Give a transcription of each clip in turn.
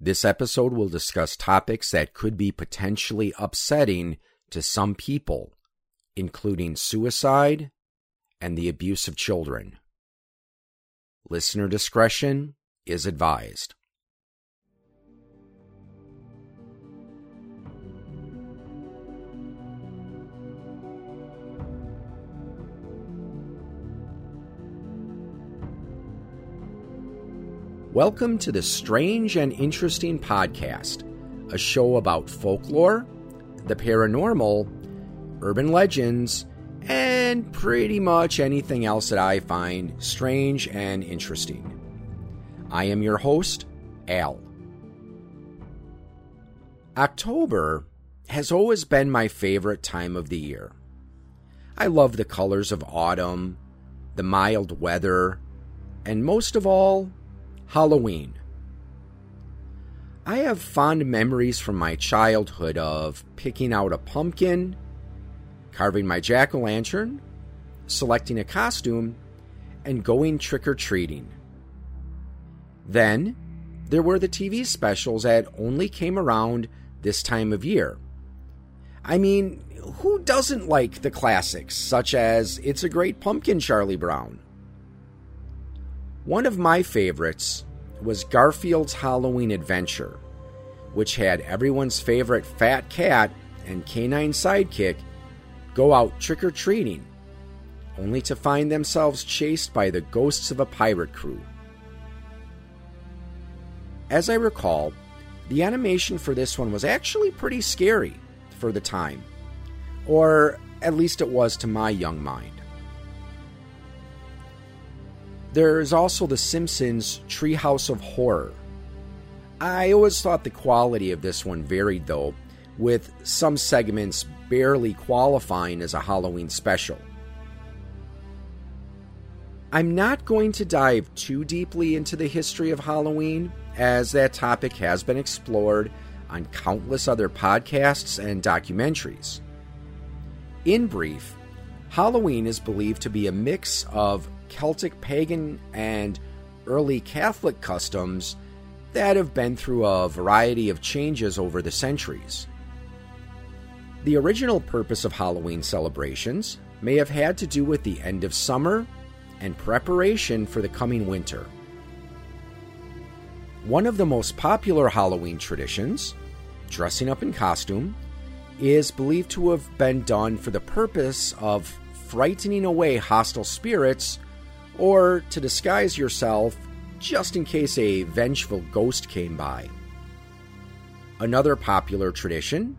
This episode will discuss topics that could be potentially upsetting to some people, including suicide and the abuse of children. Listener discretion is advised. Welcome to the Strange and Interesting Podcast, a show about folklore, the paranormal, urban legends, and pretty much anything else that I find strange and interesting. I am your host, Al. October has always been my favorite time of the year. I love the colors of autumn, the mild weather, and most of all, Halloween. I have fond memories from my childhood of picking out a pumpkin, carving my jack o' lantern, selecting a costume, and going trick or treating. Then, there were the TV specials that only came around this time of year. I mean, who doesn't like the classics, such as It's a Great Pumpkin, Charlie Brown? One of my favorites was Garfield's Halloween Adventure, which had everyone's favorite fat cat and canine sidekick go out trick or treating, only to find themselves chased by the ghosts of a pirate crew. As I recall, the animation for this one was actually pretty scary for the time, or at least it was to my young mind. There is also The Simpsons Treehouse of Horror. I always thought the quality of this one varied, though, with some segments barely qualifying as a Halloween special. I'm not going to dive too deeply into the history of Halloween, as that topic has been explored on countless other podcasts and documentaries. In brief, Halloween is believed to be a mix of Celtic pagan and early Catholic customs that have been through a variety of changes over the centuries. The original purpose of Halloween celebrations may have had to do with the end of summer and preparation for the coming winter. One of the most popular Halloween traditions, dressing up in costume, is believed to have been done for the purpose of frightening away hostile spirits or to disguise yourself just in case a vengeful ghost came by. Another popular tradition,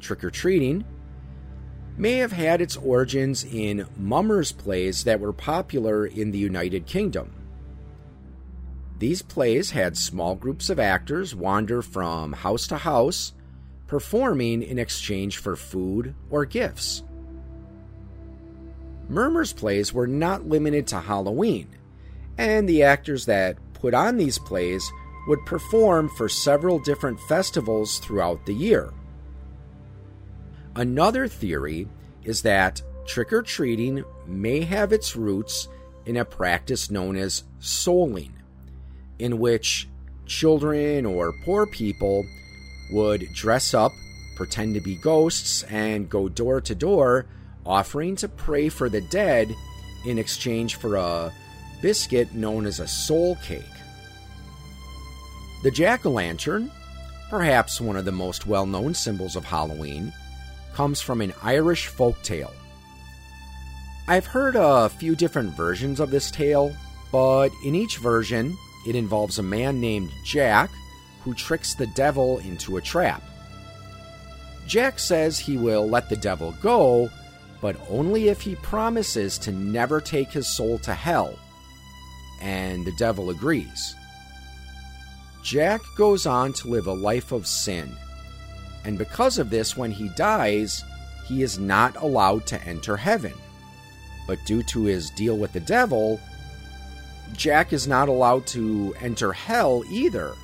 trick or treating, may have had its origins in mummers plays that were popular in the United Kingdom. These plays had small groups of actors wander from house to house, performing in exchange for food or gifts. Mummers plays were not limited to Halloween, and the actors that put on these plays would perform for several different festivals throughout the year. Another theory is that trick or treating may have its roots in a practice known as souling, in which children or poor people would dress up, pretend to be ghosts, and go door to door offering to pray for the dead in exchange for a biscuit known as a soul cake. The jack o' lantern, perhaps one of the most well known symbols of Halloween, comes from an Irish folk tale. I've heard a few different versions of this tale, but in each version, it involves a man named Jack who tricks the devil into a trap. Jack says he will let the devil go but only if he promises to never take his soul to hell. And the devil agrees. Jack goes on to live a life of sin, and because of this, when he dies, he is not allowed to enter heaven. But due to his deal with the devil, Jack is not allowed to enter hell either.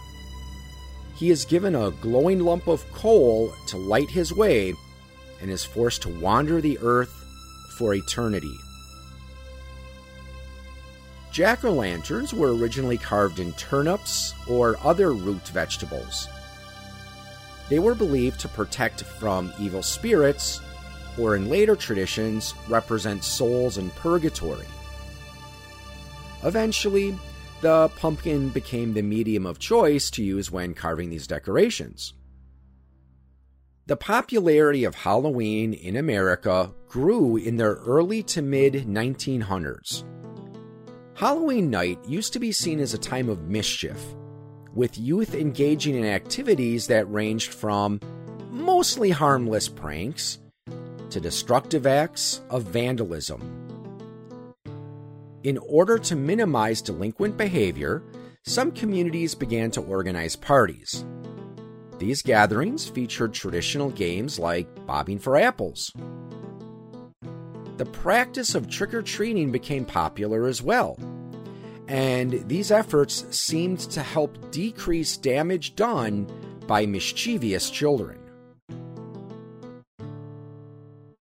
He is given a glowing lump of coal to light his way and is forced to wander the earth for eternity. Jack o' lanterns were originally carved in turnips or other root vegetables. They were believed to protect from evil spirits, or in later traditions, represent souls in purgatory. Eventually, the pumpkin became the medium of choice to use when carving these decorations. The popularity of Halloween in America grew in the early to mid 1900s. Halloween night used to be seen as a time of mischief, with youth engaging in activities that ranged from mostly harmless pranks to destructive acts of vandalism. In order to minimize delinquent behavior, some communities began to organize parties. These gatherings featured traditional games like bobbing for apples. The practice of trick or treating became popular as well, and these efforts seemed to help decrease damage done by mischievous children.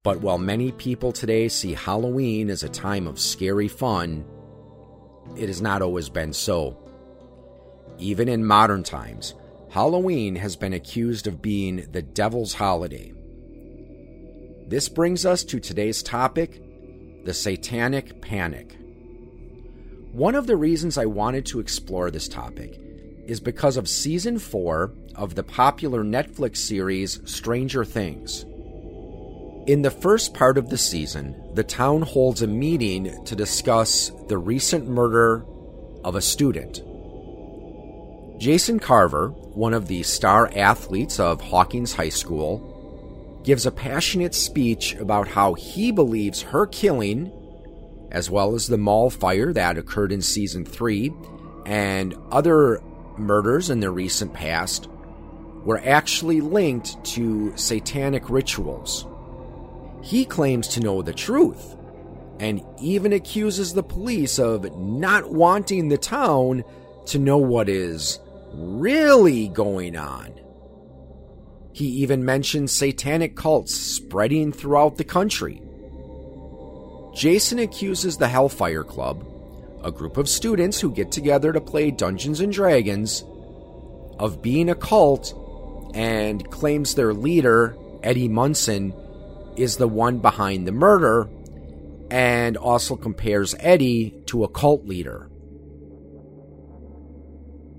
But while many people today see Halloween as a time of scary fun, it has not always been so. Even in modern times, Halloween has been accused of being the devil's holiday. This brings us to today's topic the Satanic Panic. One of the reasons I wanted to explore this topic is because of season 4 of the popular Netflix series Stranger Things. In the first part of the season, the town holds a meeting to discuss the recent murder of a student. Jason Carver, one of the star athletes of Hawkins High School, gives a passionate speech about how he believes her killing, as well as the mall fire that occurred in season 3 and other murders in the recent past, were actually linked to satanic rituals. He claims to know the truth and even accuses the police of not wanting the town to know what is really going on. He even mentions satanic cults spreading throughout the country. Jason accuses the Hellfire Club, a group of students who get together to play Dungeons and Dragons, of being a cult and claims their leader, Eddie Munson, is the one behind the murder and also compares Eddie to a cult leader.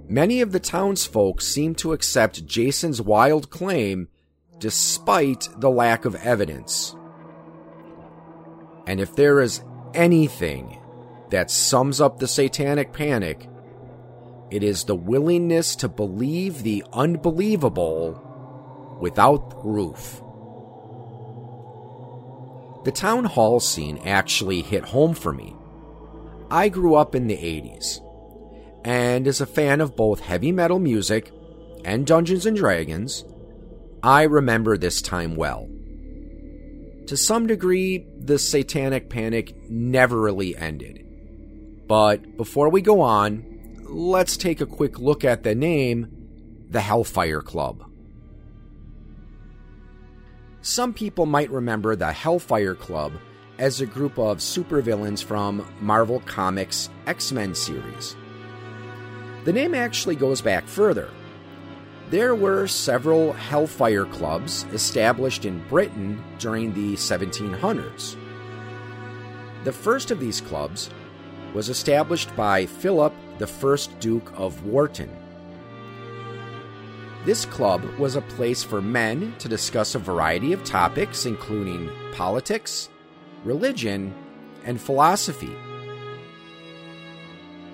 Many of the townsfolk seem to accept Jason's wild claim despite the lack of evidence. And if there is anything that sums up the satanic panic, it is the willingness to believe the unbelievable without proof. The town hall scene actually hit home for me. I grew up in the 80s, and as a fan of both heavy metal music and Dungeons and Dragons, I remember this time well. To some degree, the satanic panic never really ended. But before we go on, let's take a quick look at the name the Hellfire Club. Some people might remember the Hellfire Club as a group of supervillains from Marvel Comics' X Men series. The name actually goes back further. There were several Hellfire clubs established in Britain during the 1700s. The first of these clubs was established by Philip, the first Duke of Wharton. This club was a place for men to discuss a variety of topics, including politics, religion, and philosophy.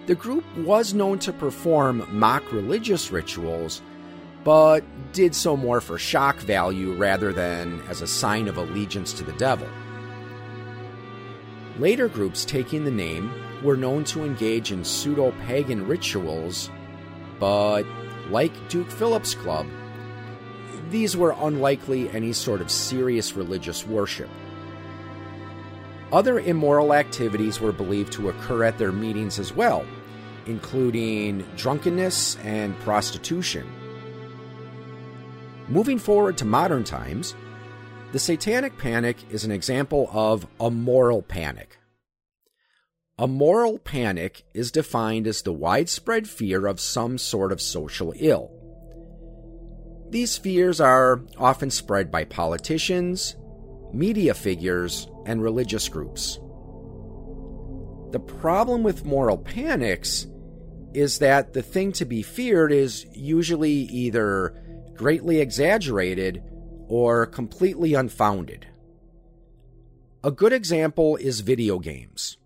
The group was known to perform mock religious rituals, but did so more for shock value rather than as a sign of allegiance to the devil. Later groups taking the name were known to engage in pseudo pagan rituals, but like Duke Philip's Club, these were unlikely any sort of serious religious worship. Other immoral activities were believed to occur at their meetings as well, including drunkenness and prostitution. Moving forward to modern times, the Satanic Panic is an example of a moral panic. A moral panic is defined as the widespread fear of some sort of social ill. These fears are often spread by politicians, media figures, and religious groups. The problem with moral panics is that the thing to be feared is usually either greatly exaggerated or completely unfounded. A good example is video games.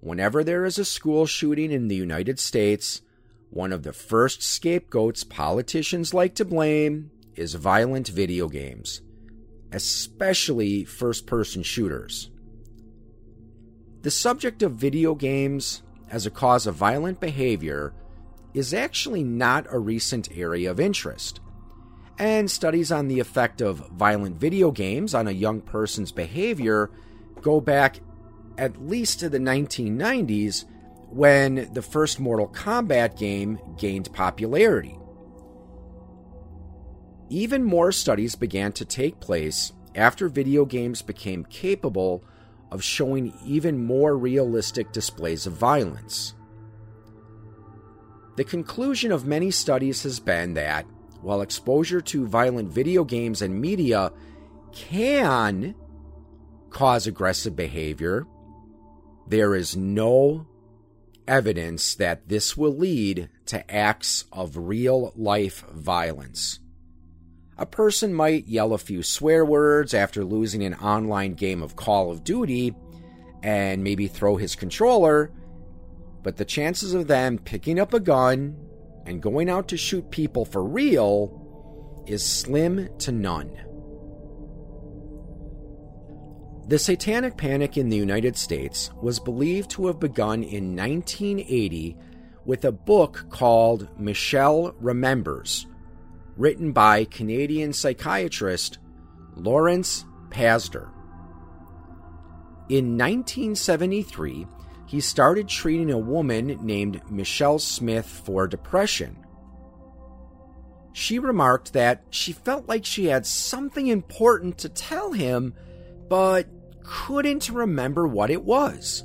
Whenever there is a school shooting in the United States, one of the first scapegoats politicians like to blame is violent video games, especially first person shooters. The subject of video games as a cause of violent behavior is actually not a recent area of interest. And studies on the effect of violent video games on a young person's behavior go back at least to the 1990s when the first Mortal Kombat game gained popularity. Even more studies began to take place after video games became capable of showing even more realistic displays of violence. The conclusion of many studies has been that while exposure to violent video games and media can cause aggressive behavior, there is no evidence that this will lead to acts of real life violence. A person might yell a few swear words after losing an online game of Call of Duty and maybe throw his controller, but the chances of them picking up a gun and going out to shoot people for real is slim to none. The Satanic Panic in the United States was believed to have begun in 1980 with a book called Michelle Remembers written by Canadian psychiatrist Lawrence Pazder. In 1973, he started treating a woman named Michelle Smith for depression. She remarked that she felt like she had something important to tell him, but couldn't remember what it was.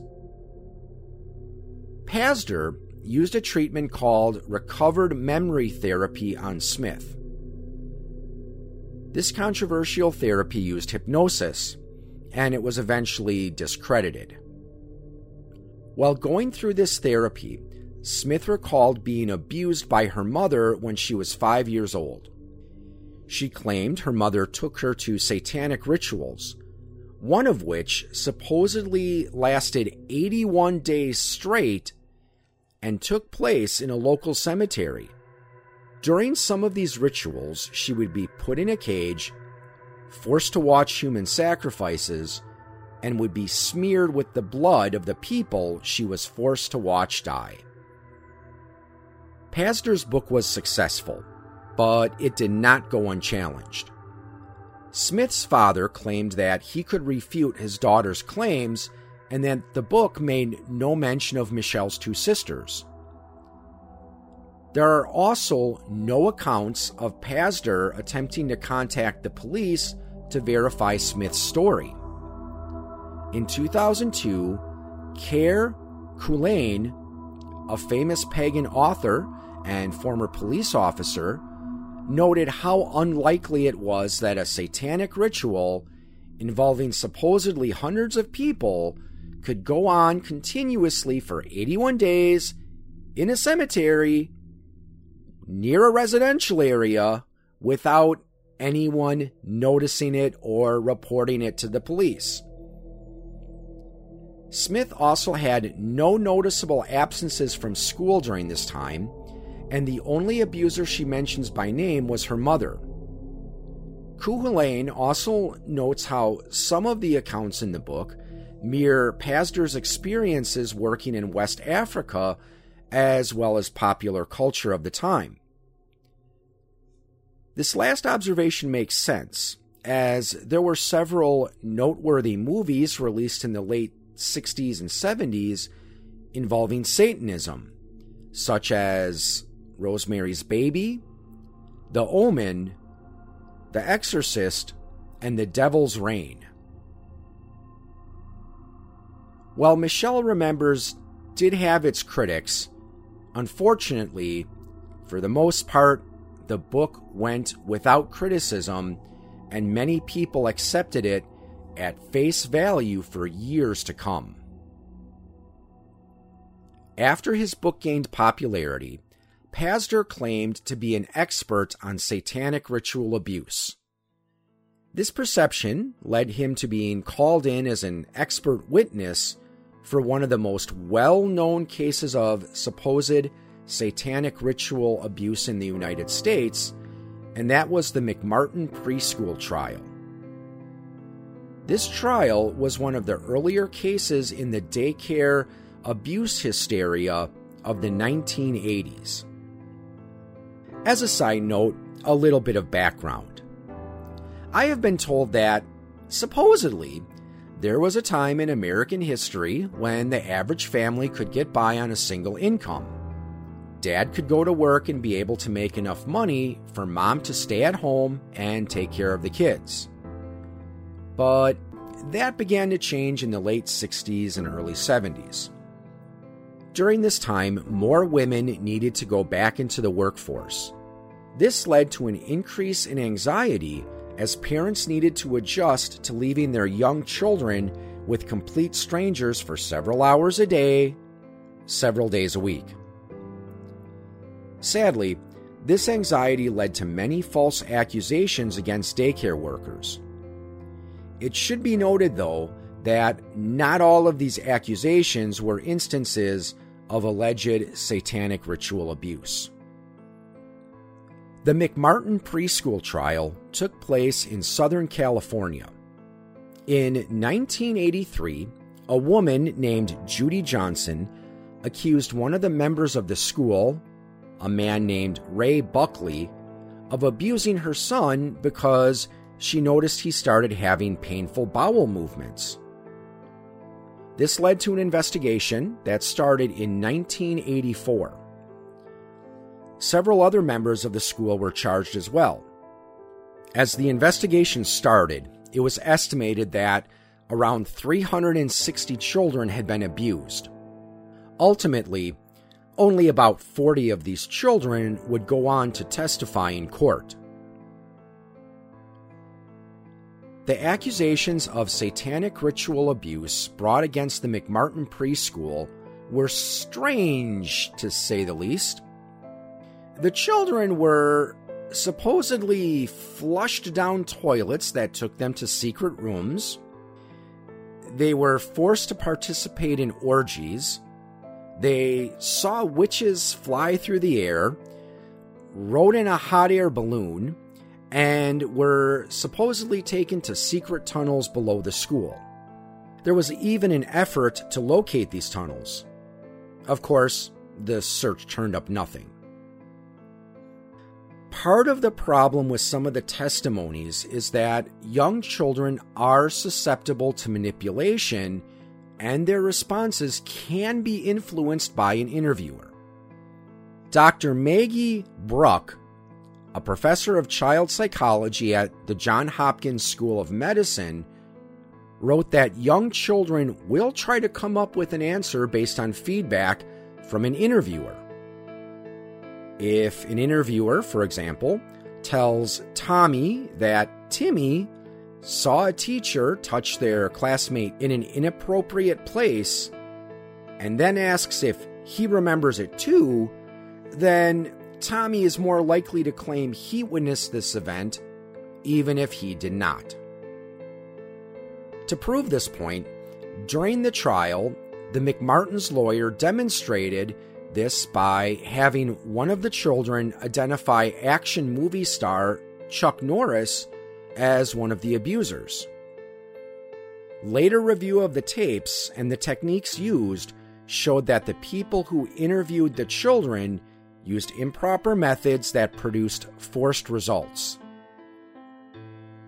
Pazder used a treatment called recovered memory therapy on Smith. This controversial therapy used hypnosis, and it was eventually discredited. While going through this therapy, Smith recalled being abused by her mother when she was five years old. She claimed her mother took her to satanic rituals, one of which supposedly lasted 81 days straight and took place in a local cemetery. During some of these rituals, she would be put in a cage, forced to watch human sacrifices, and would be smeared with the blood of the people she was forced to watch die. Pazder's book was successful, but it did not go unchallenged. Smith's father claimed that he could refute his daughter's claims and that the book made no mention of Michelle's two sisters. There are also no accounts of Pazder attempting to contact the police to verify Smith's story. In 2002, Kerr Cuhulain, a famous pagan author and former police officer, noted how unlikely it was that a satanic ritual involving supposedly hundreds of people could go on continuously for 81 days in a cemetery near a residential area without anyone noticing it or reporting it to the police. Smith also had no noticeable absences from school during this time, and the only abuser she mentions by name was her mother. Cuhulain also notes how some of the accounts in the book mirror Pazder's experiences working in West Africa as well as popular culture of the time. This last observation makes sense, as there were several noteworthy movies released in the late 60s and 70s involving Satanism, such as Rosemary's Baby, The Omen, The Exorcist, and The Devil's Rain. While Michelle Remembers did have its critics, unfortunately, for the most part, the book went without criticism, and many people accepted it at face value for years to come. After his book gained popularity, Pazder claimed to be an expert on satanic ritual abuse. This perception led him to being called in as an expert witness for one of the most well known cases of supposed satanic ritual abuse in the United States, and that was the McMartin preschool trial. This trial was one of the earlier cases in the daycare abuse hysteria of the 1980s. As a side note, a little bit of background. I have been told that, supposedly, there was a time in American history when the average family could get by on a single income. Dad could go to work and be able to make enough money for mom to stay at home and take care of the kids. But that began to change in the late 60s and early 70s. During this time, more women needed to go back into the workforce. This led to an increase in anxiety as parents needed to adjust to leaving their young children with complete strangers for several hours a day, several days a week. Sadly, this anxiety led to many false accusations against daycare workers. It should be noted, though, that not all of these accusations were instances of alleged satanic ritual abuse. The McMartin preschool trial took place in Southern California. In 1983, a woman named Judy Johnson accused one of the members of the school, a man named Ray Buckley, of abusing her son because she noticed he started having painful bowel movements. This led to an investigation that started in 1984. Several other members of the school were charged as well. As the investigation started, it was estimated that around 360 children had been abused. Ultimately, only about 40 of these children would go on to testify in court. The accusations of satanic ritual abuse brought against the McMartin preschool were strange, to say the least. The children were supposedly flushed down toilets that took them to secret rooms. They were forced to participate in orgies. They saw witches fly through the air, rode in a hot air balloon, and were supposedly taken to secret tunnels below the school. There was even an effort to locate these tunnels. Of course, the search turned up nothing. Part of the problem with some of the testimonies is that young children are susceptible to manipulation and their responses can be influenced by an interviewer. Dr. Maggie Bruck a professor of child psychology at the Johns Hopkins School of Medicine, wrote that young children will try to come up with an answer based on feedback from an interviewer. If an interviewer, for example, tells Tommy that Timmy saw a teacher touch their classmate in an inappropriate place, and then asks if he remembers it too, then Tommy is more likely to claim he witnessed this event, even if he did not. To prove this point, during the trial, the McMartin's lawyer demonstrated this by having one of the children identify action movie star Chuck Norris as one of the abusers. Later review of the tapes and the techniques used showed that the people who interviewed the children used improper methods that produced forced results.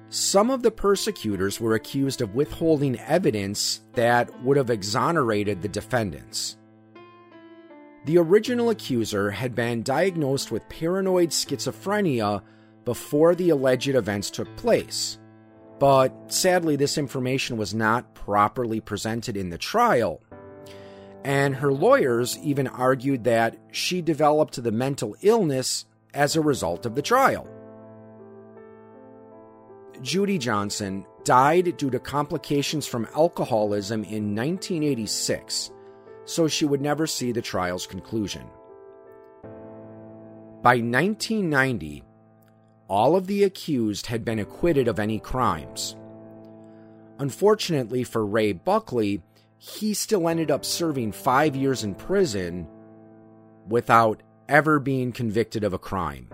Some of the persecutors were accused of withholding evidence that would have exonerated the defendants. The original accuser had been diagnosed with paranoid schizophrenia before the alleged events took place, but sadly, this information was not properly presented in the trial and her lawyers even argued that she developed the mental illness as a result of the trial. Judy Johnson died due to complications from alcoholism in 1986, so she would never see the trial's conclusion. By 1990, all of the accused had been acquitted of any crimes. Unfortunately for Ray Buckley, he still ended up serving five years in prison without ever being convicted of a crime.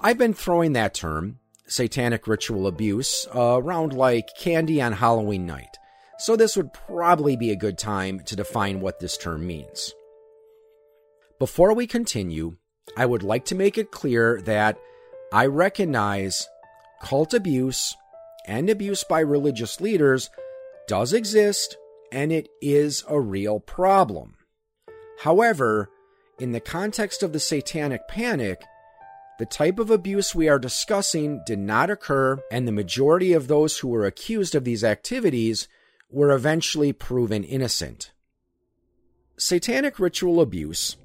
I've been throwing that term, satanic ritual abuse, uh, around like candy on Halloween night, so this would probably be a good time to define what this term means. Before we continue, I would like to make it clear that I recognize cult abuse and abuse by religious leaders does exist and it is a real problem. However, in the context of the satanic panic, the type of abuse we are discussing did not occur, and the majority of those who were accused of these activities were eventually proven innocent. Satanic ritual abuse,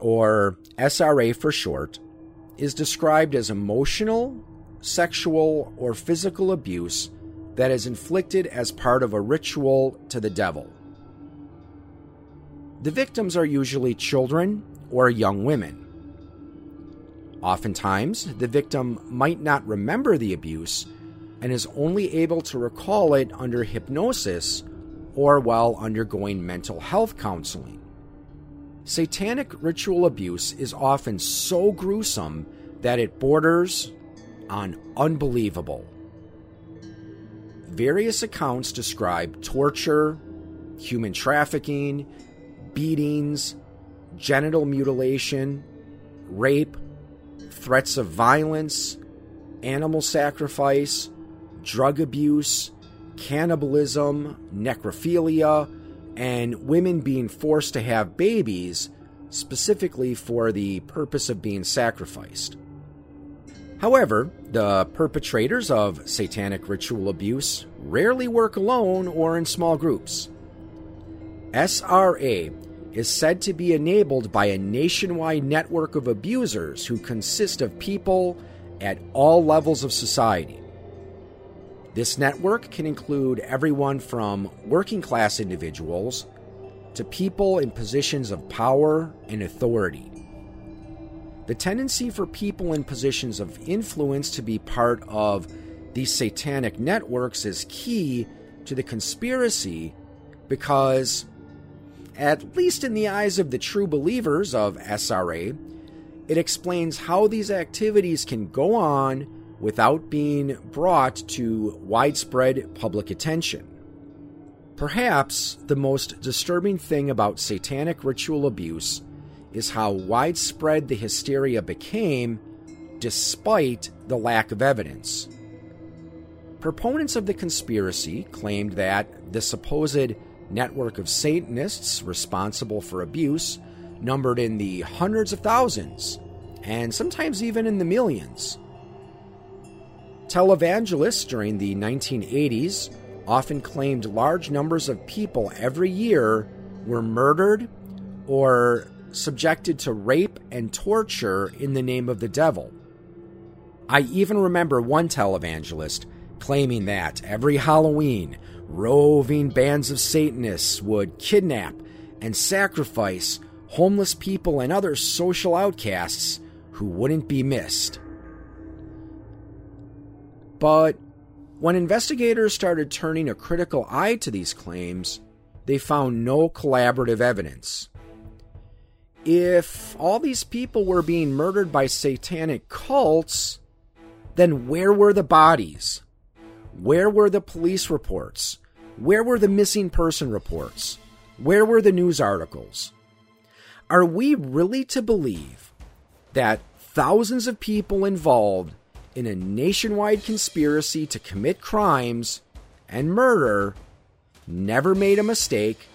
or SRA for short, is described as emotional, sexual, or physical abuse that is inflicted as part of a ritual to the devil. The victims are usually children or young women. Oftentimes, the victim might not remember the abuse and is only able to recall it under hypnosis or while undergoing mental health counseling. Satanic ritual abuse is often so gruesome that it borders on unbelievable. Various accounts describe torture, human trafficking, beatings, genital mutilation, rape, threats of violence, animal sacrifice, drug abuse, cannibalism, necrophilia, and women being forced to have babies specifically for the purpose of being sacrificed. However, the perpetrators of satanic ritual abuse rarely work alone or in small groups. SRA is said to be enabled by a nationwide network of abusers who consist of people at all levels of society. This network can include everyone from working class individuals to people in positions of power and authority. The tendency for people in positions of influence to be part of these satanic networks is key to the conspiracy because at least in the eyes of the true believers of SRA, it explains how these activities can go on without being brought to widespread public attention. Perhaps the most disturbing thing about satanic ritual abuse is how widespread the hysteria became despite the lack of evidence. Proponents of the conspiracy claimed that the supposed network of Satanists responsible for abuse numbered in the hundreds of thousands, and sometimes even in the millions. Televangelists during the 1980s often claimed large numbers of people every year were murdered or subjected to rape and torture in the name of the devil. I even remember one televangelist claiming that every Halloween roving bands of Satanists would kidnap and sacrifice homeless people and other social outcasts who wouldn't be missed. But when investigators started turning a critical eye to these claims, they found no collaborative evidence. If all these people were being murdered by satanic cults, then where were the bodies? Where were the police reports? Where were the missing person reports? Where were the news articles? Are we really to believe that thousands of people involved in a nationwide conspiracy to commit crimes and murder never made a mistake,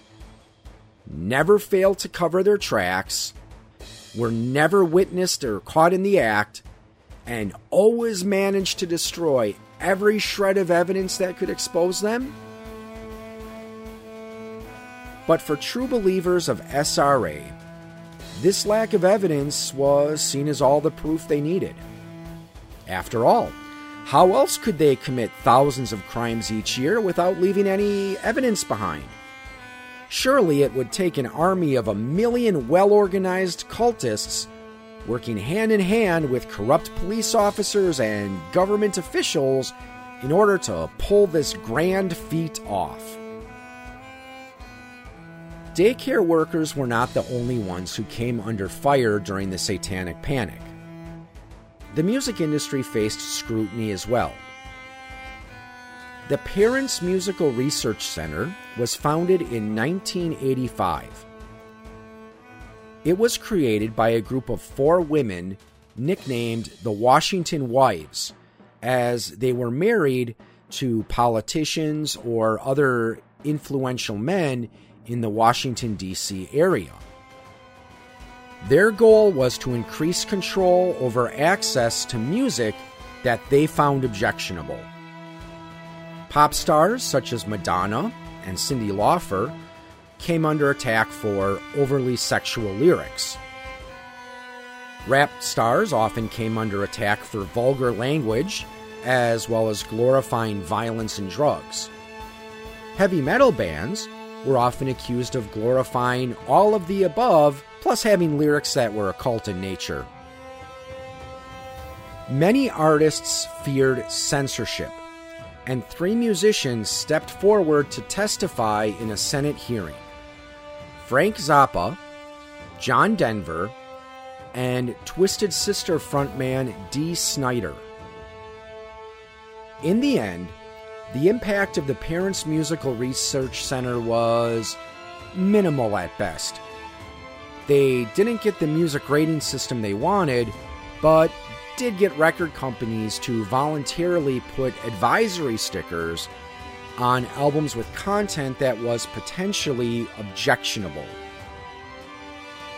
never failed to cover their tracks, were never witnessed or caught in the act, and always managed to destroy every shred of evidence that could expose them? But for true believers of SRA, this lack of evidence was seen as all the proof they needed. After all, how else could they commit thousands of crimes each year without leaving any evidence behind? Surely it would take an army of a million well organized cultists working hand in hand with corrupt police officers and government officials in order to pull this grand feat off. Daycare workers were not the only ones who came under fire during the Satanic Panic. The music industry faced scrutiny as well. The Parents Musical Research Center was founded in 1985. It was created by a group of four women nicknamed the Washington Wives, as they were married to politicians or other influential men in the Washington, D.C. area. Their goal was to increase control over access to music that they found objectionable. Pop stars such as Madonna and Cyndi Lauper came under attack for overly sexual lyrics. Rap stars often came under attack for vulgar language, as well as glorifying violence and drugs. Heavy metal bands were often accused of glorifying all of the above plus having lyrics that were occult in nature. Many artists feared censorship, and three musicians stepped forward to testify in a Senate hearing Frank Zappa, John Denver, and Twisted Sister frontman Dee Snider. In the end, the impact of the Parents Musical Research Center was minimal at best. They didn't get the music rating system they wanted, but did get record companies to voluntarily put advisory stickers on albums with content that was potentially objectionable.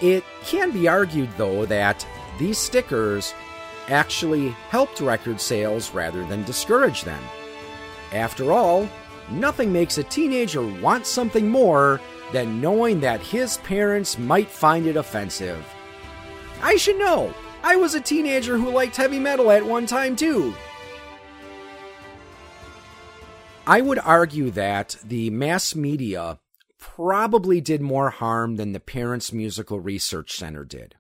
It can be argued, though, that these stickers actually helped record sales rather than discourage them. After all, nothing makes a teenager want something more than knowing that his parents might find it offensive. I should know. I was a teenager who liked heavy metal at one time, too. I would argue that the mass media probably did more harm than the Parents Musical Research Center did.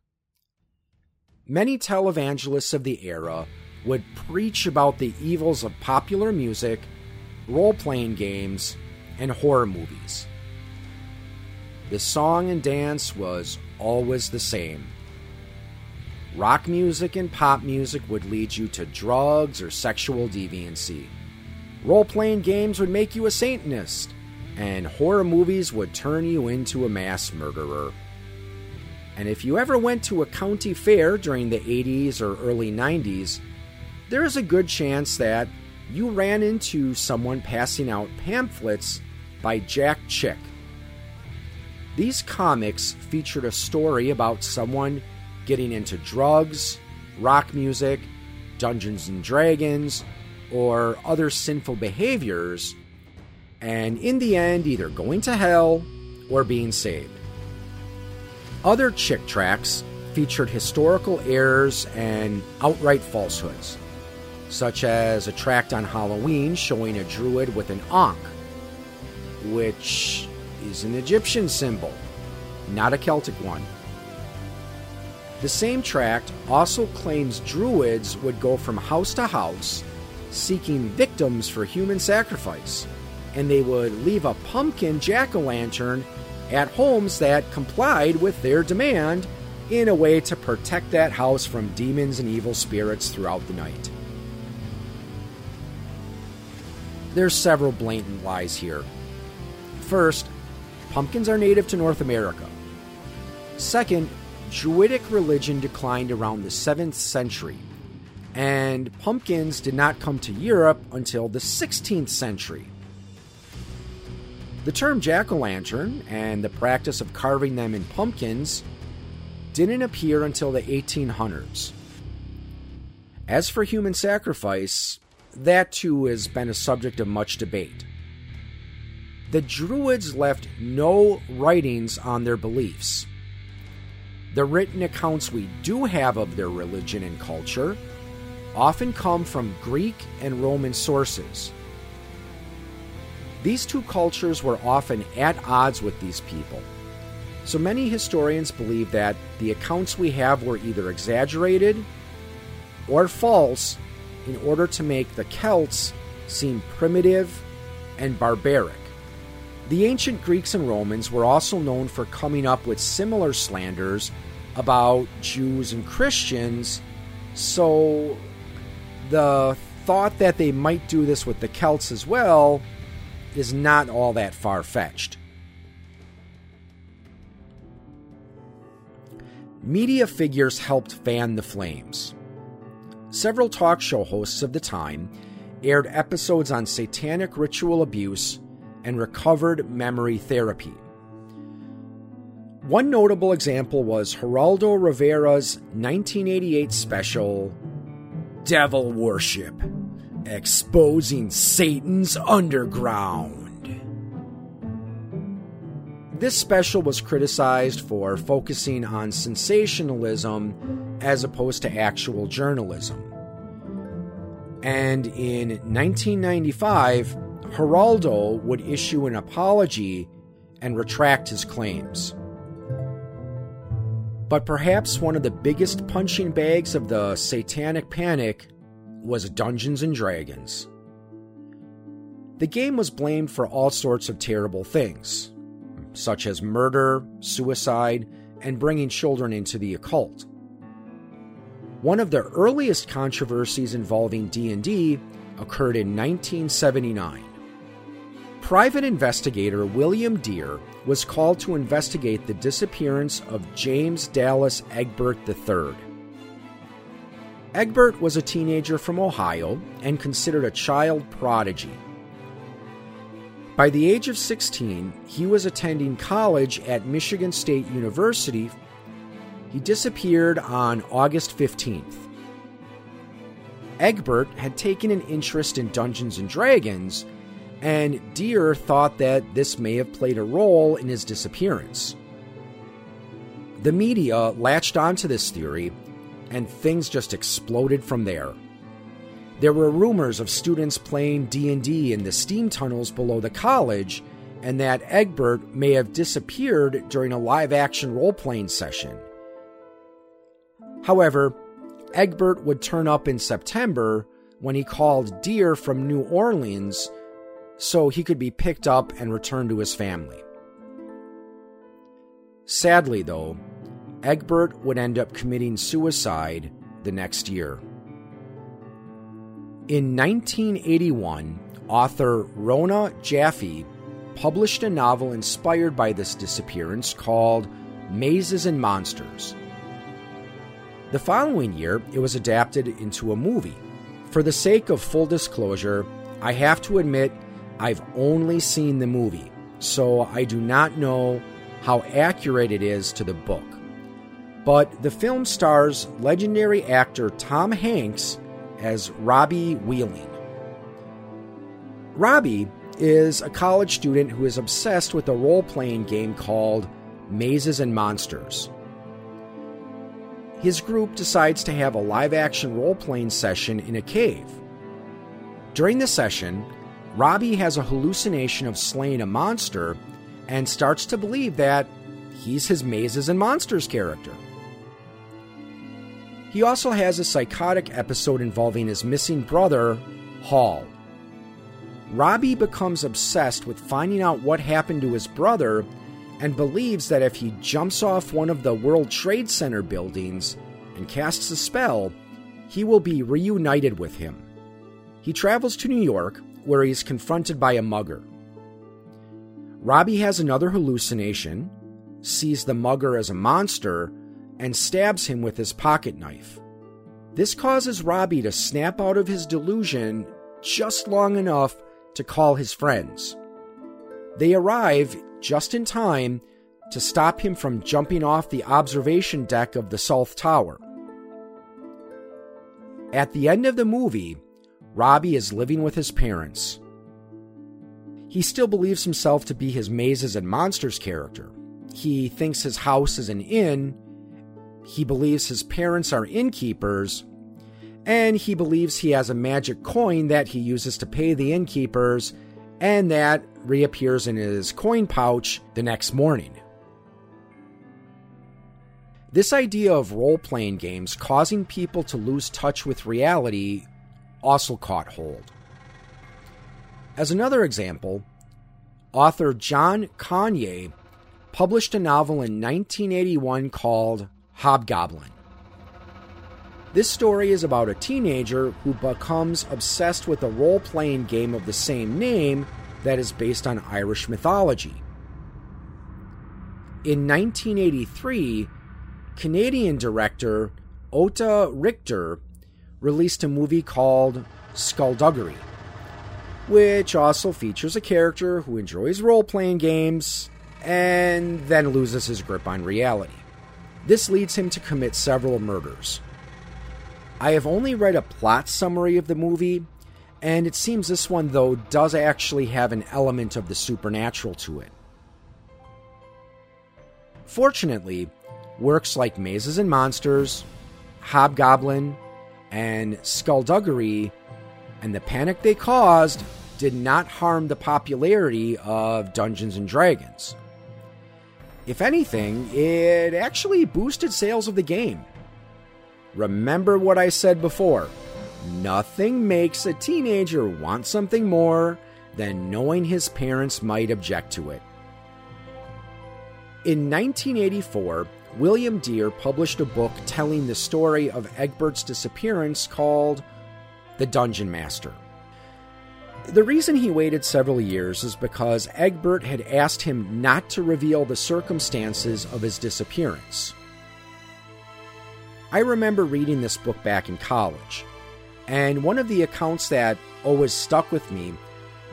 Many televangelists of the era would preach about the evils of popular music, role playing games, and horror movies. The song and dance was always the same. Rock music and pop music would lead you to drugs or sexual deviancy. Role playing games would make you a Satanist, and horror movies would turn you into a mass murderer. And if you ever went to a county fair during the 80s or early 90s, there is a good chance that you ran into someone passing out pamphlets by Jack Chick these comics featured a story about someone getting into drugs, rock music, Dungeons and Dragons, or other sinful behaviors, and in the end, either going to hell or being saved. Other Chick tracts featured historical errors and outright falsehoods, such as a tract on Halloween showing a druid with an ankh, which is an Egyptian symbol, not a Celtic one. The same tract also claims druids would go from house to house seeking victims for human sacrifice, and they would leave a pumpkin jack o' lantern at homes that complied with their demand in a way to protect that house from demons and evil spirits throughout the night. There's several blatant lies here. First, pumpkins are native to North America. Second, Druidic religion declined around the 7th century, and pumpkins did not come to Europe until the 16th century. The term jack o' lantern and the practice of carving them in pumpkins didn't appear until the 1800s. As for human sacrifice, that too has been a subject of much debate. The Druids left no writings on their beliefs. The written accounts we do have of their religion and culture often come from Greek and Roman sources. These two cultures were often at odds with these people. So many historians believe that the accounts we have were either exaggerated or false in order to make the Celts seem primitive and barbaric. The ancient Greeks and Romans were also known for coming up with similar slanders about Jews and Christians, so the thought that they might do this with the Celts as well is not all that far fetched. Media figures helped fan the flames. Several talk show hosts of the time aired episodes on satanic ritual abuse and recovered memory therapy. One notable example was Geraldo Rivera's 1988 special, Devil Worship Exposing Satan's Underground. This special was criticized for focusing on sensationalism as opposed to actual journalism. And in 1995, Geraldo would issue an apology and retract his claims. But perhaps one of the biggest punching bags of the satanic panic was Dungeons and Dragons. The game was blamed for all sorts of terrible things, such as murder, suicide, and bringing children into the occult. One of the earliest controversies involving D&D occurred in 1979. Private investigator William Dear was called to investigate the disappearance of James Dallas Egbert III. Egbert was a teenager from Ohio and considered a child prodigy. By the age of 16, he was attending college at Michigan State University. He disappeared on August 15th. Egbert had taken an interest in Dungeons and Dragons, and Dear thought that this may have played a role in his disappearance. The media latched onto this theory, and things just exploded from there. There were rumors of students playing D&D in the steam tunnels below the college and that Egbert may have disappeared during a live-action role-playing session. However, Egbert would turn up in September when he called Dear from New Orleans so he could be picked up and returned to his family. Sadly, though, Egbert would end up committing suicide the next year. In 1981, author Rona Jaffe published a novel inspired by this disappearance called Mazes and Monsters. The following year, it was adapted into a movie. For the sake of full disclosure, I have to admit I've only seen the movie, so I do not know how accurate it is to the book. But the film stars legendary actor Tom Hanks as Robbie Wheeling. Robbie is a college student who is obsessed with a role playing game called Mazes and Monsters. His group decides to have a live action role playing session in a cave. During the session, Robbie has a hallucination of slaying a monster and starts to believe that he's his Mazes and Monsters character. He also has a psychotic episode involving his missing brother, Hall. Robbie becomes obsessed with finding out what happened to his brother and believes that if he jumps off one of the World Trade Center buildings and casts a spell, he will be reunited with him. He travels to New York, where he is confronted by a mugger. Robbie has another hallucination, sees the mugger as a monster, and stabs him with his pocket knife. This causes Robbie to snap out of his delusion just long enough to call his friends. They arrive just in time to stop him from jumping off the observation deck of the South Tower. At the end of the movie, Robbie is living with his parents. He still believes himself to be his Mazes and Monsters character. He thinks his house is an inn. He believes his parents are innkeepers. And he believes he has a magic coin that he uses to pay the innkeepers, and that reappears in his coin pouch the next morning. This idea of role playing games causing people to lose touch with reality also caught hold. As another example, author John Conyers published a novel in 1981 called Hobgoblin. This story is about a teenager who becomes obsessed with a role playing game of the same name that is based on Irish mythology. In 1983, Canadian director Ota Richter released a movie called Skullduggery, which also features a character who enjoys role playing games and then loses his grip on reality. This leads him to commit several murders. I have only read a plot summary of the movie, and it seems this one, though, does actually have an element of the supernatural to it. Fortunately, works like Mazes and Monsters, Hobgoblin, and Skullduggery, and the panic they caused did not harm the popularity of Dungeons and Dragons. If anything, it actually boosted sales of the game. Remember what I said before nothing makes a teenager want something more than knowing his parents might object to it. In 1984, William Dear published a book telling the story of Egbert's disappearance called The Dungeon Master. The reason he waited several years is because Egbert had asked him not to reveal the circumstances of his disappearance. I remember reading this book back in college, and one of the accounts that always stuck with me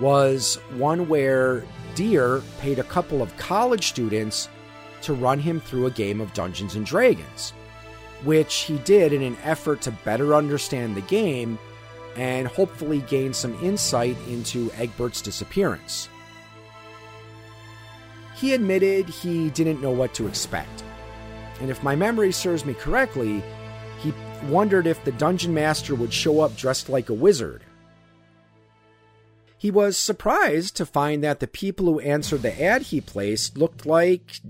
was one where Dear paid a couple of college students to run him through a game of Dungeons and Dragons, which he did in an effort to better understand the game and hopefully gain some insight into Egbert's disappearance. He admitted he didn't know what to expect. And if my memory serves me correctly, he wondered if the dungeon master would show up dressed like a wizard. He was surprised to find that the people who answered the ad he placed looked like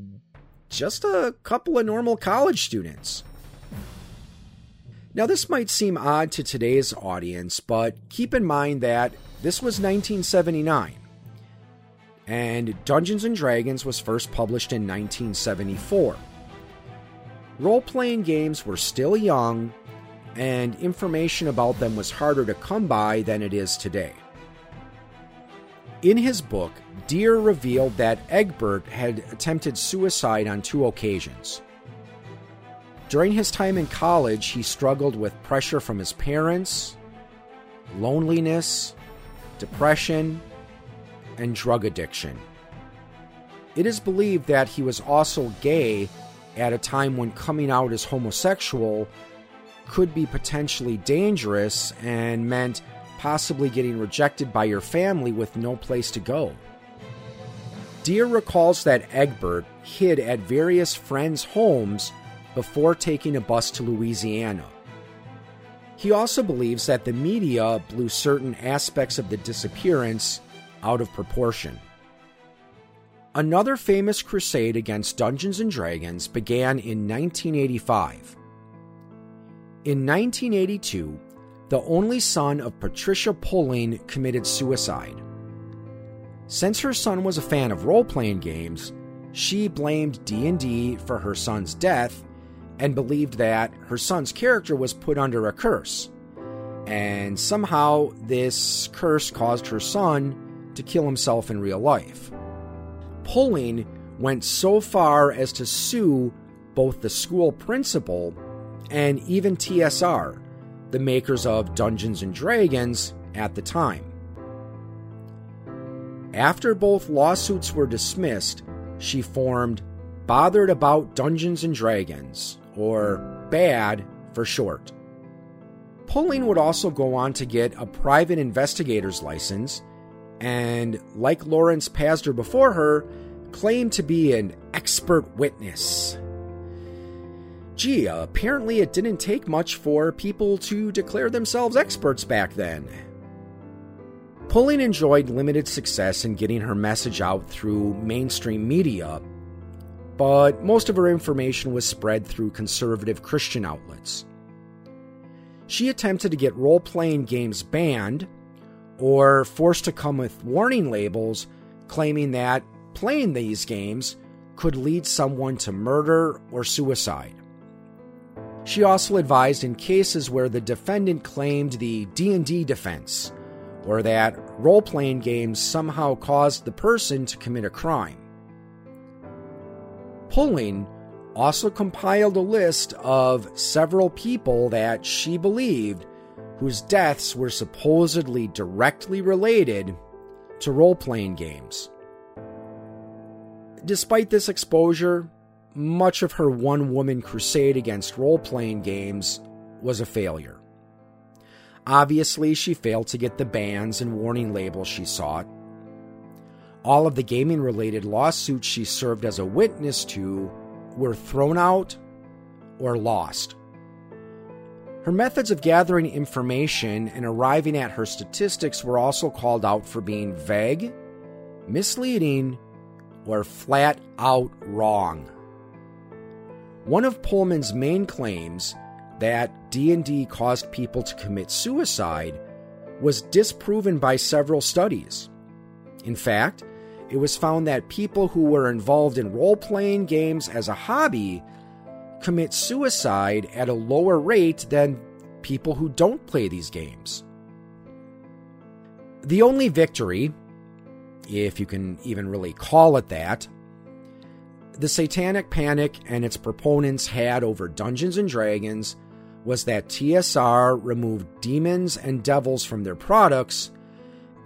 just a couple of normal college students. Now, this might seem odd to today's audience, but keep in mind that this was 1979, and Dungeons and Dragons was first published in 1974. Role playing games were still young, and information about them was harder to come by than it is today. In his book, Dear revealed that Egbert had attempted suicide on two occasions. During his time in college, he struggled with pressure from his parents, loneliness, depression, and drug addiction. It is believed that he was also gay at a time when coming out as homosexual could be potentially dangerous and meant possibly getting rejected by your family with no place to go. Dear recalls that Egbert hid at various friends' homes before taking a bus to Louisiana. He also believes that the media blew certain aspects of the disappearance out of proportion. Another famous crusade against Dungeons and Dragons began in 1985. In 1982, the only son of Patricia Pulling committed suicide. Since her son was a fan of role-playing games, she blamed D&D for her son's death and believed that her son's character was put under a curse. And somehow this curse caused her son to kill himself in real life. Pulling went so far as to sue both the school principal and even TSR, the makers of Dungeons and Dragons at the time. After both lawsuits were dismissed, she formed Bothered About Dungeons and Dragons, or BAD for short. Pulling would also go on to get a private investigator's license and, like Lawrence Pazder before her, claimed to be an expert witness. Gee, apparently it didn't take much for people to declare themselves experts back then. Pulling enjoyed limited success in getting her message out through mainstream media, but most of her information was spread through conservative Christian outlets. She attempted to get role playing games banned or forced to come with warning labels claiming that playing these games could lead someone to murder or suicide. She also advised in cases where the defendant claimed the D&D defense or that role-playing games somehow caused the person to commit a crime. Pulling also compiled a list of several people that she believed whose deaths were supposedly directly related to role playing games. Despite this exposure, much of her one woman crusade against role playing games was a failure. Obviously, she failed to get the bans and warning labels she sought. All of the gaming related lawsuits she served as a witness to were thrown out or lost. Her methods of gathering information and arriving at her statistics were also called out for being vague, misleading, or flat out wrong. One of Pulling's main claims that D&D caused people to commit suicide was disproven by several studies. In fact, it was found that people who were involved in role-playing games as a hobby commit suicide at a lower rate than people who don't play these games. The only victory, if you can even really call it that, the Satanic Panic and its proponents had over Dungeons and Dragons was that TSR removed demons and devils from their products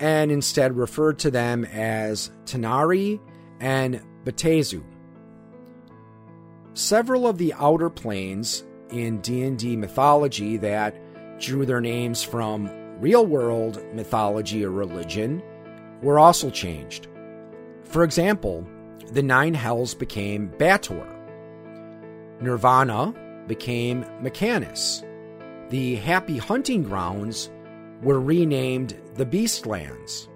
and instead referred to them as Tanar'ri and Baatezu. Several of the outer planes in D&D mythology that drew their names from real-world mythology or religion were also changed. For example, the nine hells became Baator. Nirvana became Mechanus. The happy hunting grounds were renamed the Beastlands.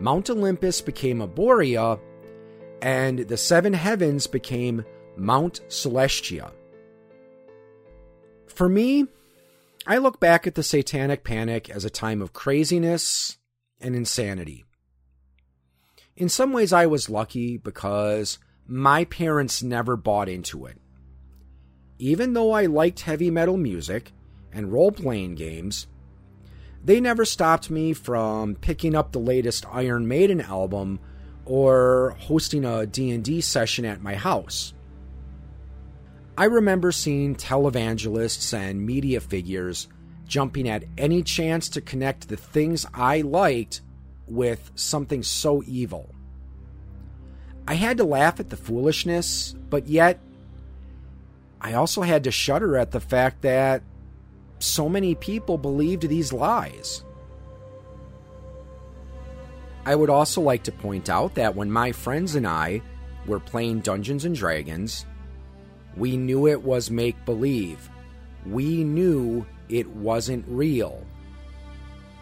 Mount Olympus became Arborea, and the seven heavens became Mount Celestia. For me, I look back at the Satanic Panic as a time of craziness and insanity. In some ways, I was lucky because my parents never bought into it. Even though I liked heavy metal music and role playing games, they never stopped me from picking up the latest Iron Maiden album or hosting a D&D session at my house. I remember seeing televangelists and media figures jumping at any chance to connect the things I liked with something so evil. I had to laugh at the foolishness, but yet I also had to shudder at the fact that so many people believed these lies. I would also like to point out that when my friends and I were playing Dungeons and Dragons, we knew it was make believe. We knew it wasn't real.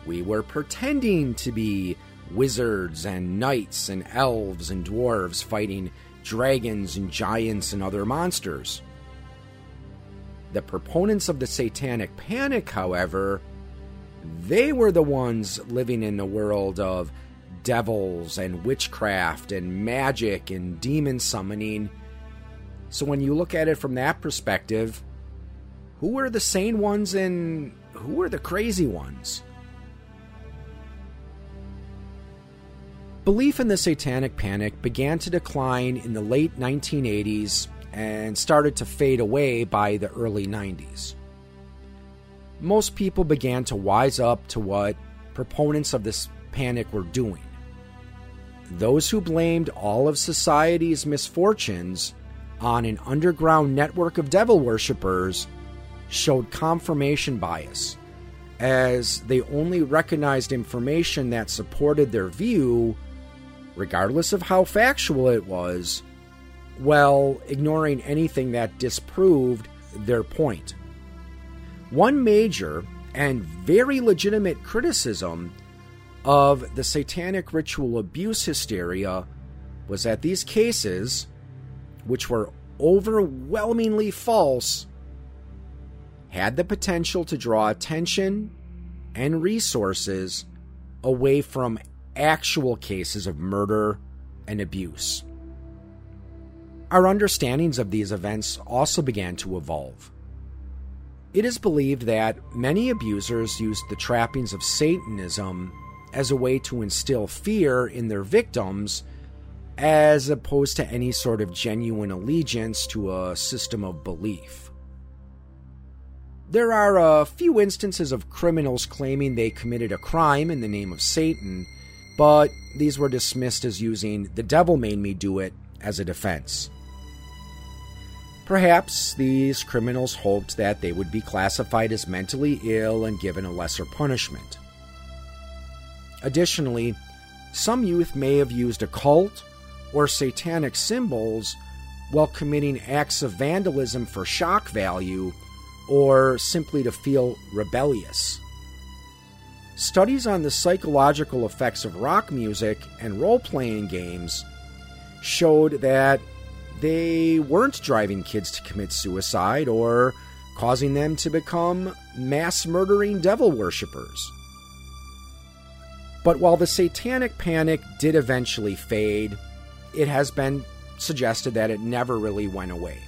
We were pretending to be wizards and knights and elves and dwarves fighting dragons and giants and other monsters. The proponents of the satanic panic, however, they were the ones living in the world of devils and witchcraft and magic and demon summoning. So when you look at it from that perspective, who were the sane ones and who were the crazy ones? Belief in the satanic panic began to decline in the late 1980s and started to fade away by the early 90s. Most people began to wise up to what proponents of this panic were doing. Those who blamed all of society's misfortunes on an underground network of devil worshippers showed confirmation bias as they only recognized information that supported their view, regardless of how factual it was, while ignoring anything that disproved their point. One major and very legitimate criticism of the satanic ritual abuse hysteria was that these cases, which were overwhelmingly false, had the potential to draw attention and resources away from actual cases of murder and abuse. Our understandings of these events also began to evolve. It is believed that many abusers used the trappings of Satanism as a way to instill fear in their victims, as opposed to any sort of genuine allegiance to a system of belief. There are a few instances of criminals claiming they committed a crime in the name of Satan, but these were dismissed as using the devil made me do it as a defense. Perhaps these criminals hoped that they would be classified as mentally ill and given a lesser punishment. Additionally, some youth may have used occult or satanic symbols while committing acts of vandalism for shock value or simply to feel rebellious. Studies on the psychological effects of rock music and role playing games showed that they weren't driving kids to commit suicide or causing them to become mass murdering devil worshippers. But while the satanic panic did eventually fade, it has been suggested that it never really went away.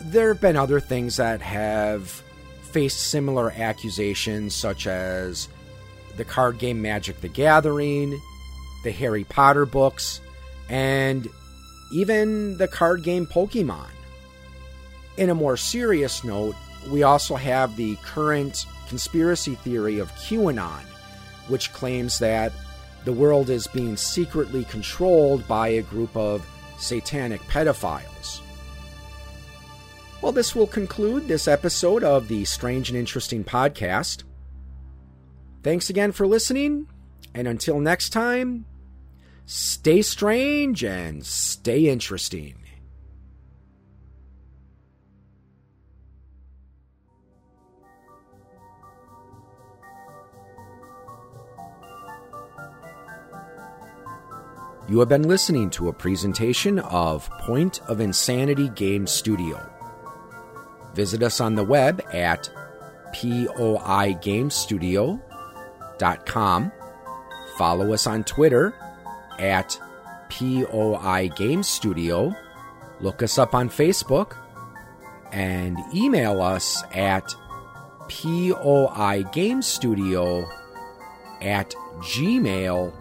There have been other things that have faced similar accusations, such as the card game Magic the Gathering, the Harry Potter books, and even the card game Pokemon. In a more serious note, we also have the current conspiracy theory of QAnon, which claims that the world is being secretly controlled by a group of satanic pedophiles. Well, this will conclude this episode of the Strange and Interesting podcast. Thanks again for listening, and until next time, Stay strange and stay interesting. You have been listening to a presentation of Point of Insanity Game Studio. Visit us on the web at poigamestudio.com. Follow us on Twitter at POI Game Studio. Look us up on Facebook and email us at POI Game Studio at gmail.com.